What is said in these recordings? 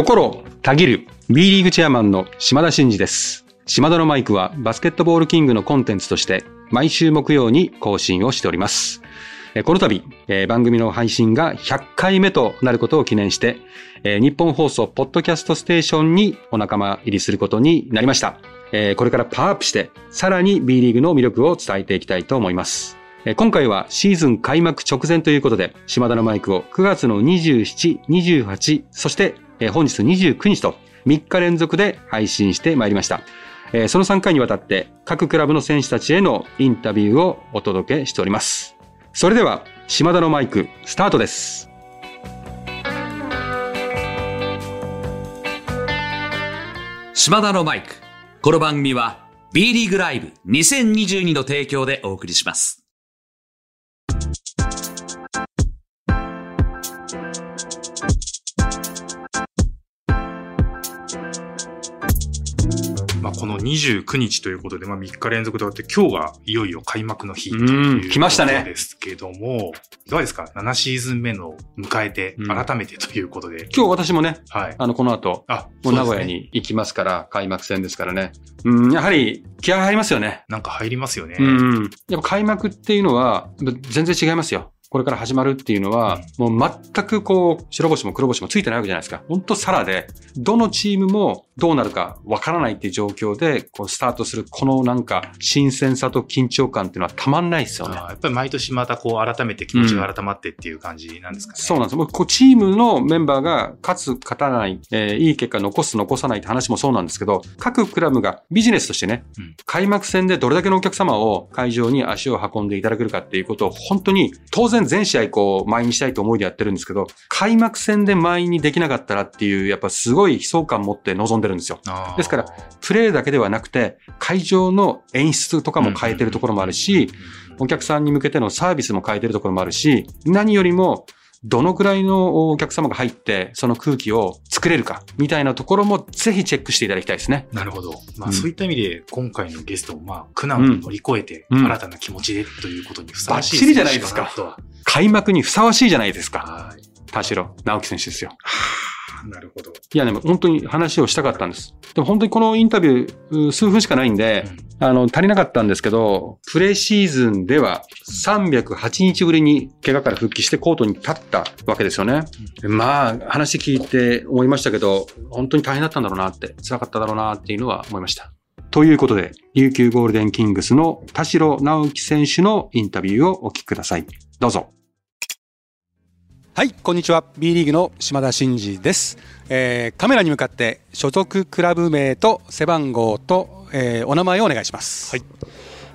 心をたぎる B リーグチェアマンの島田真二です。島田のマイクはバスケットボールキングのコンテンツとして毎週木曜に更新をしております。この度、番組の配信が100回目となることを記念して、日本放送ポッドキャストステーションにお仲間入りすることになりました。これからパワーアップして、さらに B リーグの魅力を伝えていきたいと思います。今回はシーズン開幕直前ということで、島田のマイクを9月の27、28、そしてえー本日29日と3日連続で配信してまいりました。えーその3回にわたって各クラブの選手たちへのインタビューをお届けしております。それでは、島田のマイク、スタートです。島田のマイク。この番組は B リーグライブ2022の提供でお送りします。この29日ということで、まあ、3日連続で終わって、今日がいよいよ開幕の日とうんいう来ましたねですけども、いかがですか ?7 シーズン目の迎えて、うん改めてということで。今日私もね、はい。あの、この後、あ、もう名古屋。に行きますから、開幕戦ですからね。うん、やはり気合入りますよね。なんか入りますよね。うん。やっぱ開幕っていうのは、全然違いますよ。これから始まるっていうのは、もう全くこう、白星も黒星もついてないわけじゃないですか。本当サラで、どのチームもどうなるかわからないっていう状況で、こう、スタートする、このなんか、新鮮さと緊張感っていうのはたまんないですよね。やっぱり毎年またこう改めて気持ちが改まってっていう感じなんですかね。そうなんです。もうこうチームのメンバーが勝つ、勝たない、えーいい結果残す、残さないって話もそうなんですけど、各クラブがビジネスとしてね、うん開幕戦でどれだけのお客様を会場に足を運んでいただけるかっていうことを本当に当然全試合こう満員にしたいと思いでやってるんですけど、開幕戦で満員にできなかったらっていう、やっぱすごい悲壮感を持って臨んでるんですよ。ですから、プレーだけではなくて、会場の演出とかも変えてるところもあるし、お客さんに向けてのサービスも変えてるところもあるし、何よりも、どのくらいのお客様が入って、その空気を作れるか、みたいなところもぜひチェックしていただきたいですね。なるほど。まあ、うんそういった意味で、今回のゲストも、まあ、苦難を乗り越えて、うん新たな気持ちでということにふさわしいバッチリじゃないですか開幕にふさわしいじゃないですか。はい。田代直樹選手ですよ。なるほど。いや、でも本当に話をしたかったんです。でも本当にこのインタビュー、数分しかないんで、あの、足りなかったんですけど、プレシーズンでは308日ぶりに怪我から復帰してコートに立ったわけですよね。まあ、話聞いて思いましたけど、本当に大変だったんだろうなって、辛かっただろうなっていうのは思いました。ということで、琉球ゴールデンキングスの田代直樹選手のインタビューをお聞きください。どうぞ。はい、こんにちは。B リーグの島田真二です。えーカメラに向かって所属クラブ名と背番号と、えーお名前をお願いします。はい。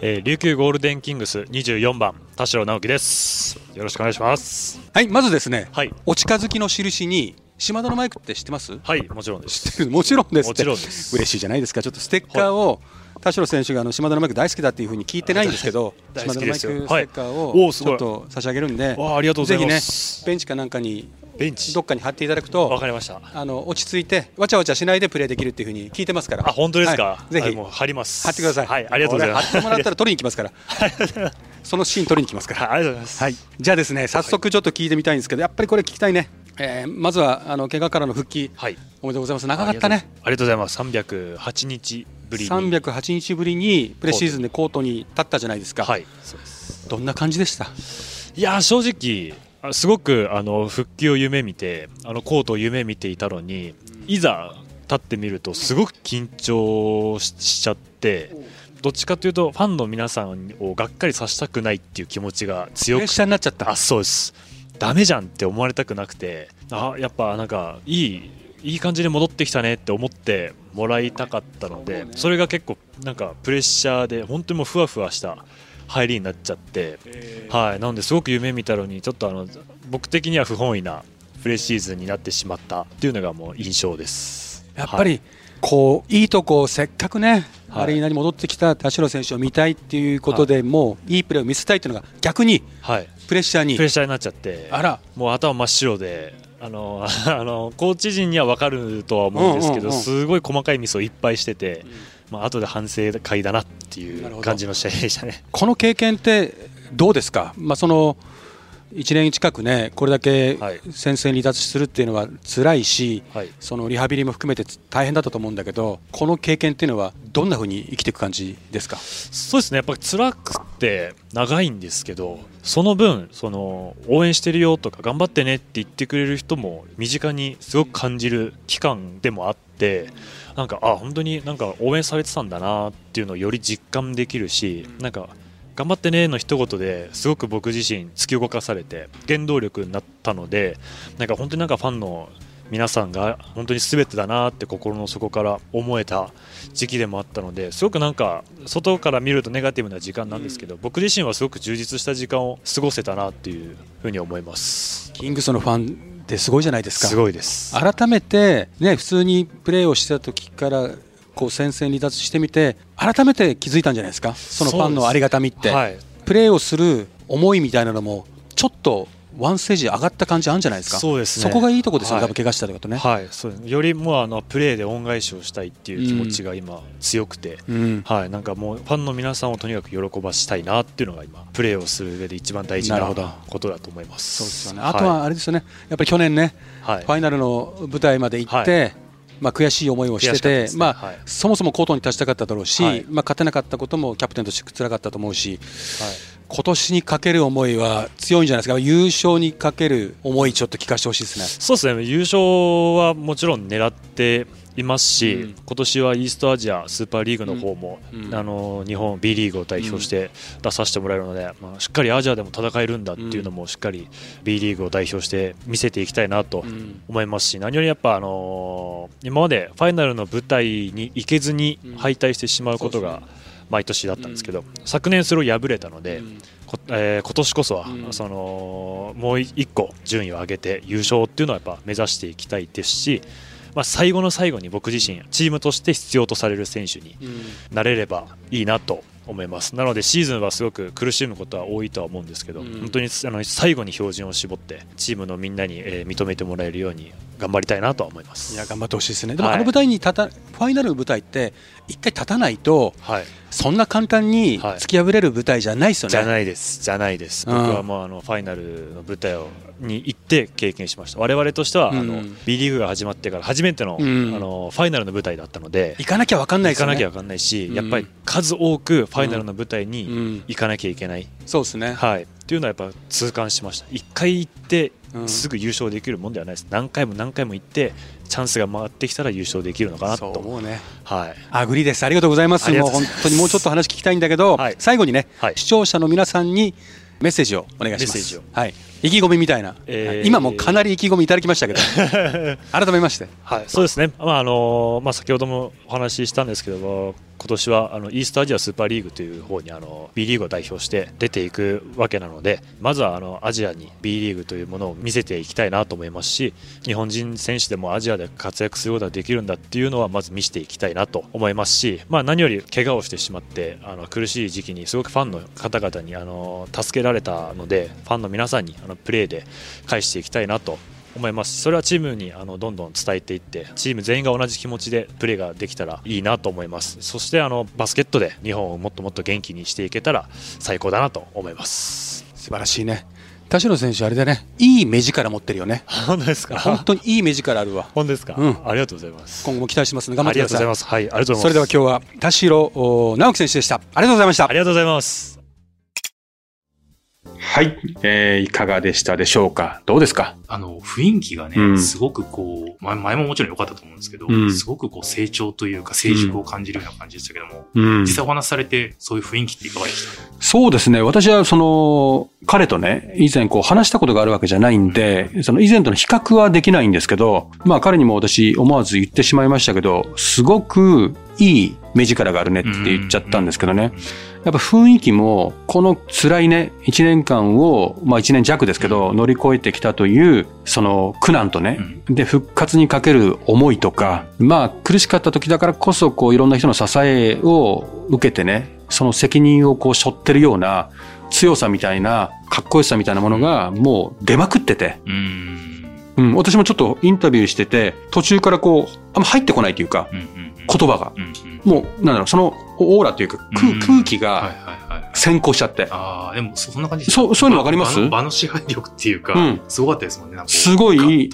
えー琉球ゴールデンキングス24番田代直樹です。よろしくお願いします。はい、まずですね、はい。お近づきの印に島田のマイクって知ってます？はいもちろんです。もちろんですもちろんです。嬉しいじゃないですか。ちょっとステッカーを、田代選手があの島田のマイク大好きだっていうふうに聞いてないんですけど大島田のマイクステッカーをちょっと差し上げるんでわあありがとうございます。ぜひねベンチかなんかにベンチ。どっかに貼っていただくわとかりました。あの落ち着いてわちゃわちゃしないでプレーできるっていうふうに聞いてますから。あ本当ですか、はい。ぜひ貼ります。貼ってください。はいありがとうございます。貼ってもらったら取りに来ますから。そのシーン取りに来ますから。は いありがとうございます。はい、じゃあですね早速ちょっと聞いてみたいんですけどやっぱりこれ聞きたいね、えーまずはあの怪我からの復帰はい。おめでとうございます。長かったね。ありがとうございます。308日ぶりに308日ぶりにプレシーズンでコートに立ったじゃないですか、はい。そうですどんな感じでした？いやー正直あすごくあの復帰を夢見てあのコートを夢見ていたのにいざ立ってみるとすごく緊張ししちゃってどっちかというとファンの皆さんをがっかりさせたくないっていう気持ちがプ強くレッシャーになっちゃった。あそうですダメじゃんって思われたくなくてあやっぱなんかいいいい感じで戻ってきたねって思ってもらいたかったのでそれが結構なんかプレッシャーで本当にもうふわふわした入りになっちゃって、はい、なのですごく夢見たのにちょっとあの僕的には不本意なプレシーズンになってしまったっていうのがもう印象です。やっぱり、こういいとこせっかくね、はい。アリーナに戻ってきた田代選手を見たいっていうことで、もういいプレーを見せたいっていうのが逆にはい、はい、プレッシャーに。プレッシャーになっちゃって。あら。もう頭真っ白で。あの あのコーチ陣には分かるとは思うんですけど、うんうんうんすごい細かいミスをいっぱいしてて、まあ後で反省会だなっていう感じの試合でしたね。この経験ってどうですか、まあ、その1年近くね、これだけはい。戦線離脱するっていうのは辛いし、はい。そのリハビリも含めて大変だったと思うんだけど、この経験っていうのは、どんなふうに生きていく感じですか？そうですね。やっぱり辛くて長いんですけどその分その応援してるよとか頑張ってねって言ってくれる人も身近にすごく感じる期間でもあってなんかあ本当になんか応援されてたんだなっていうのをより実感できるしなんか頑張ってねの一言ですごく僕自身突き動かされて原動力になったのでなんか本当になんかファンの皆さんが本当に全てだなって心の底から思えた時期でもあったのですごくなんか外から見るとネガティブな時間なんですけど僕自身はすごく充実した時間を過ごせたなっていうふうに思いますキングスのファンってすごいじゃないですか。すごいです改めて、ね、普通にプレーをしてた時からこう戦線離脱してみて改めて気づいたんじゃないですか？そのファンのありがたみって、はい。プレーをする思いみたいなのもちょっとワンステージ上がった感じあるんじゃないですか？そうですね。こがいいとこですよ、はい。多分怪我したってことね、はい。そうです。よりもうあのプレーで恩返しをしたいっていう気持ちが今強くて、うん、はい、なんかもうファンの皆さんをとにかく喜ばしたいなっていうのが今プレーをする上で一番大事なことだと思います。そうですよね。あとはあれですよね、やっぱり去年ね、はい、ファイナルの舞台まで行って、はまあ、悔しい思いをしてて、まあはい。そもそもコートに立ちたかっただろうし、はい。まあ、勝てなかったこともキャプテンとして辛かったと思うし、はい。今年にかける思いは強いんじゃないですか、優勝にかける思い、ちょっと聞かせてほしいですね。そうですね。優勝はもちろん狙っていますし、うん。今年はイーストアジアスーパーリーグの方も、うん。あの日本 B リーグを代表して出させてもらえるので、まあ、しっかりアジアでも戦えるんだっていうのもしっかり B リーグを代表して見せていきたいなとうん。思いますし何よりやっぱ、あのー今までファイナルの舞台に行けずに敗退してしまうことが毎年だったんですけど、昨年それを破れたので、こえー今年こそは、うん。そのもう一個順位を上げて優勝っていうのはやっぱ目指していきたいですし、まあ、最後の最後に僕自身チームとして必要とされる選手になれればいいなと思います。なのでシーズンはすごく苦しむことは多いとは思うんですけど、うん。本当にあの最後に標準を絞ってチームのみんなに、えー認めてもらえるように頑張りたいなとは思います。いや頑張ってほしいですね、でもはい。あの舞台に立た、ファイナルの舞台って、一回立たないと、はい。そんな簡単にはい。突き破れる舞台じゃないですよね。じゃないです、じゃないです、うん。僕はもうあのファイナルの舞台をに行って経験しました、我々としては、あうん。の B リーグが始まってから初めての,、うん。あのファイナルの舞台だったので、行かなきゃ分かんないですよね。行かなきゃ分かんないし、うん。やっぱり数多くファイナルの舞台うにん、行かなきゃいけない、そうですね。はい、っていうのはやっぱ痛感しました、1回行ってうん。すぐ優勝できるもんではないです、何回も何回も行って、チャンスが回ってきたら優勝できるのかなと。思うね。はいアグリです。ありがとうございます。もう本当にもうちょっと話聞きたいんだけど、はい最後にね、はい視聴者の皆さんにメッセージをお願いします。メッセージをはい。意気込みみたいな、えー今もかなり意気込みいただきましたけど、改めまして。はい、そうですね、まああのまあ、先ほどもお話ししたんですけども、今年はあのイーストアジアスーパーリーグという方にあの B リーグを代表して出ていくわけなので、まずはあのアジアに B リーグというものを見せていきたいなと思いますし、日本人選手でもアジアで活躍することができるんだっていうのは、まず見せていきたいなと思いますし、まあ、何より怪我をしてしまって、あの苦しい時期にすごくファンの方々にあの助けられたので、ファンの皆さんにあのプレーで返していきたいなと思いますしそれはチームにあのどんどん伝えていってチーム全員が同じ気持ちでプレーができたらいいなと思いますそしてあのバスケットで日本をもっともっと元気にしていけたら最高だなと思います素晴らしいね。田代選手、あれだね、いい目力持ってるよね。本当ですか？本当にいい目力あるわ。本当ですか、うんありがとうございます今後も期待してますので、頑張ってください。がとうございますはいありがとうございますそれでは今日は田代お直樹選手でした。ありがとうございましたあ。りがとうございますはい、えー、いかがでしたでしょうか？どうですか？あの、雰囲気がね、うんすごくこう、前前ももちろん良かったと思うんですけど、うんすごくこう成長というか成熟を感じるような感じでしたけども、うん実際お話しされてそういう雰囲気っていかがでした？そうですね。私はその、彼とね、以前こう話したことがあるわけじゃないんで、その以前との比較はできないんですけど、まあ彼にも私思わず言ってしまいましたけど、すごくいい目力があるねって言っちゃったんですけどね。やっぱ雰囲気も、この辛いね、一年間を、まあ一年弱ですけど、乗り越えてきたという、その苦難とね、で、復活にかける思いとか、まあ苦しかった時だからこそ、こういろんな人の支えを受けてね、その責任をこう背負ってるような強さみたいな、かっこよさみたいなものがもう出まくってて、うーん。うん、私もちょっとインタビューしてて、途中からこう、あんま入ってこないというか、うんうんうん言葉が。うんうんもう、なんだろう、そのオーラというか、空うん空気が。先行しちゃって。ああ、でもそそんな感じそうそういうのわかります？場の支配力っていうか、うんすごかったですもんね。すごいいい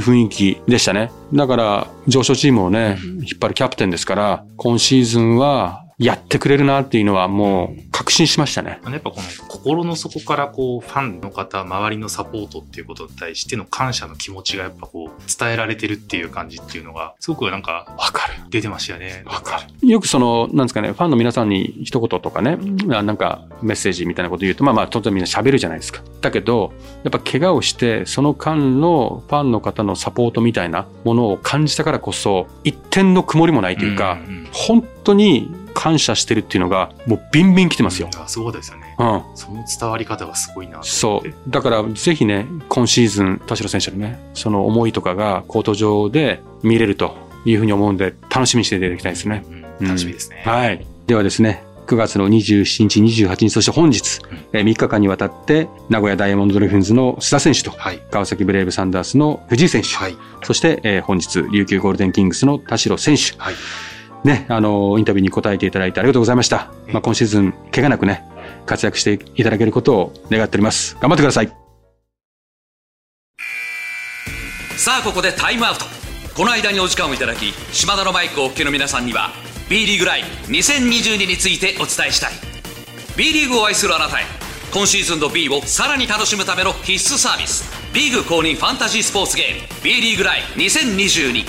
雰囲気でしたね。だから、上昇チームをね、引っ張るキャプテンですから、今シーズンはやってくれるなっていうのはもう確信しましたね。やっぱこの心の底からこうファンの方、周りのサポートっていうことに対しての感謝の気持ちがやっぱこう伝えられてるっていう感じっていうのがすごくなんかわかる。出てましたよね。わかる。よくその、なんですかね、ファンの皆さんに一言とかね、あなんかメッセージみたいなこと言うと、まあまあ、当然みんな喋るじゃないですか。だけど、やっぱ怪我をして、その間のファンの方のサポートみたいなものを感じたからこそ、一点の曇りもないというか、んん本当に感謝してるっていうのが、もうビンビン来てますよ。あそうですよね。うん。その伝わり方がすごいなとそう。だから、ぜひね、今シーズン、田代選手のね、その思いとかがコート上で見れるというふうに思うんで、楽しみにしていただきたいですね。うん楽しみですね。はい。ではですね、9月の27日、28日、そして本日、えー3日間にわたって、名古屋ダイヤモンドドルフィンズの須田選手と、はい。川崎ブレイブサンダースの藤井選手、はい。そして、えー本日、琉球ゴールデンキングスの田代選手、はい。ね、あのーインタビューに答えていただいてありがとうございました。えまあ、今シーズン、怪我なくね、活躍していただけることを願っております。頑張ってください。さあここでタイムアウトこの間にお時間をいただき島田のマイクをお聞きの皆さんには B リーグライブ2022についてお伝えしたい B リーグを愛するあなたへ今シーズンの B をさらに楽しむための必須サービスリーグ公認ファンタジースポーツゲーム B リーグライブ2022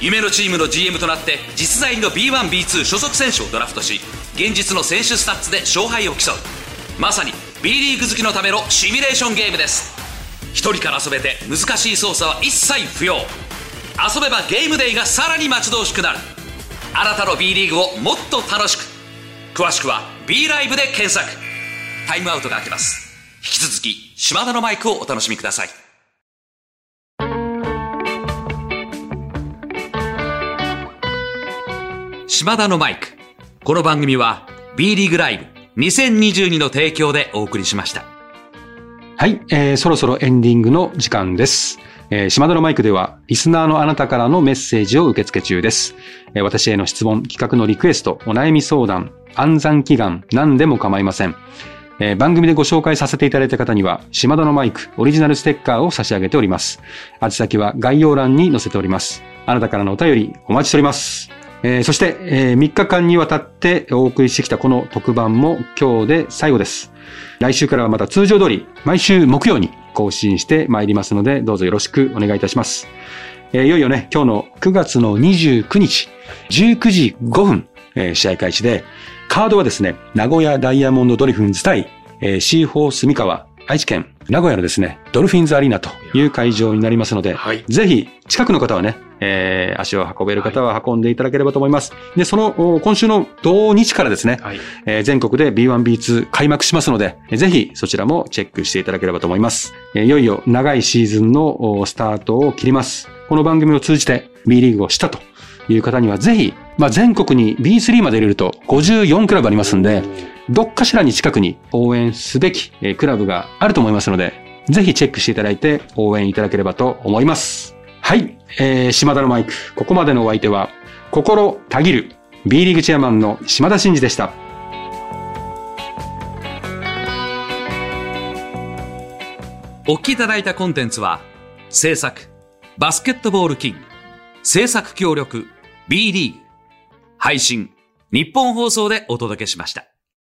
夢のチームの GM となって実在の B1B2 所属選手をドラフトし現実の選手スタッツで勝敗を競う。まさに B リーグ好きのためのシミュレーションゲームです。一人から遊べて難しい操作は一切不要。遊べばゲームデイがさらに待ち遠しくなる。あなたの B リーグをもっと楽しく。詳しくは B ライブで検索。タイムアウトが明けます。引き続き島田のマイクをお楽しみください。島田のマイクこの番組は B リーグライブ2022の提供でお送りしましたはい、えーそろそろエンディングの時間です。えー島田のマイクでは、リスナーのあなたからのメッセージを受け付け中です。えー私への質問、企画のリクエスト、お悩み相談、暗算祈願、何でも構いません。えー番組でご紹介させていただいた方には、島田のマイク、オリジナルステッカーを差し上げております。宛先は概要欄に載せております。あなたからのお便り、お待ちしております。えーそして、え3日間にわたってお送りしてきたこの特番も今日で最後です。来週からはまた通常通り毎週木曜に更新してまいりますのでどうぞよろしくお願いいたします。えーいよいよね、今日の9月の29日、19時5分、えー試合開始で、カードはですね、名古屋ダイヤモンドドリフィンズ対、えー、シーホー住川、愛知県、名古屋のですね、ドルフィンズアリーナという会場になりますので、はい。ぜひ、近くの方はね、えー足を運べる方は運んでいただければと思います。で、その、お今週の同日からですね、はい。えー全国で B1、B2 開幕しますので、えーぜひそちらもチェックしていただければと思います。えーいよいよ長いシーズンのおスタートを切ります。この番組を通じて B リーグをしたという方にはぜひ、まあ、全国に B3 まで入れると54クラブありますんで、どっかしらに近くに応援すべきえークラブがあると思いますので、ぜひチェックしていただいて応援いただければと思います。はい、えー、島田のマイク。ここまでのお相手は、心たぎる B リーグチェアマンの島田真二でした。お聞きいただいたコンテンツは制作バスケットボールキング制作協力 B リーグ配信日本放送でお届けしました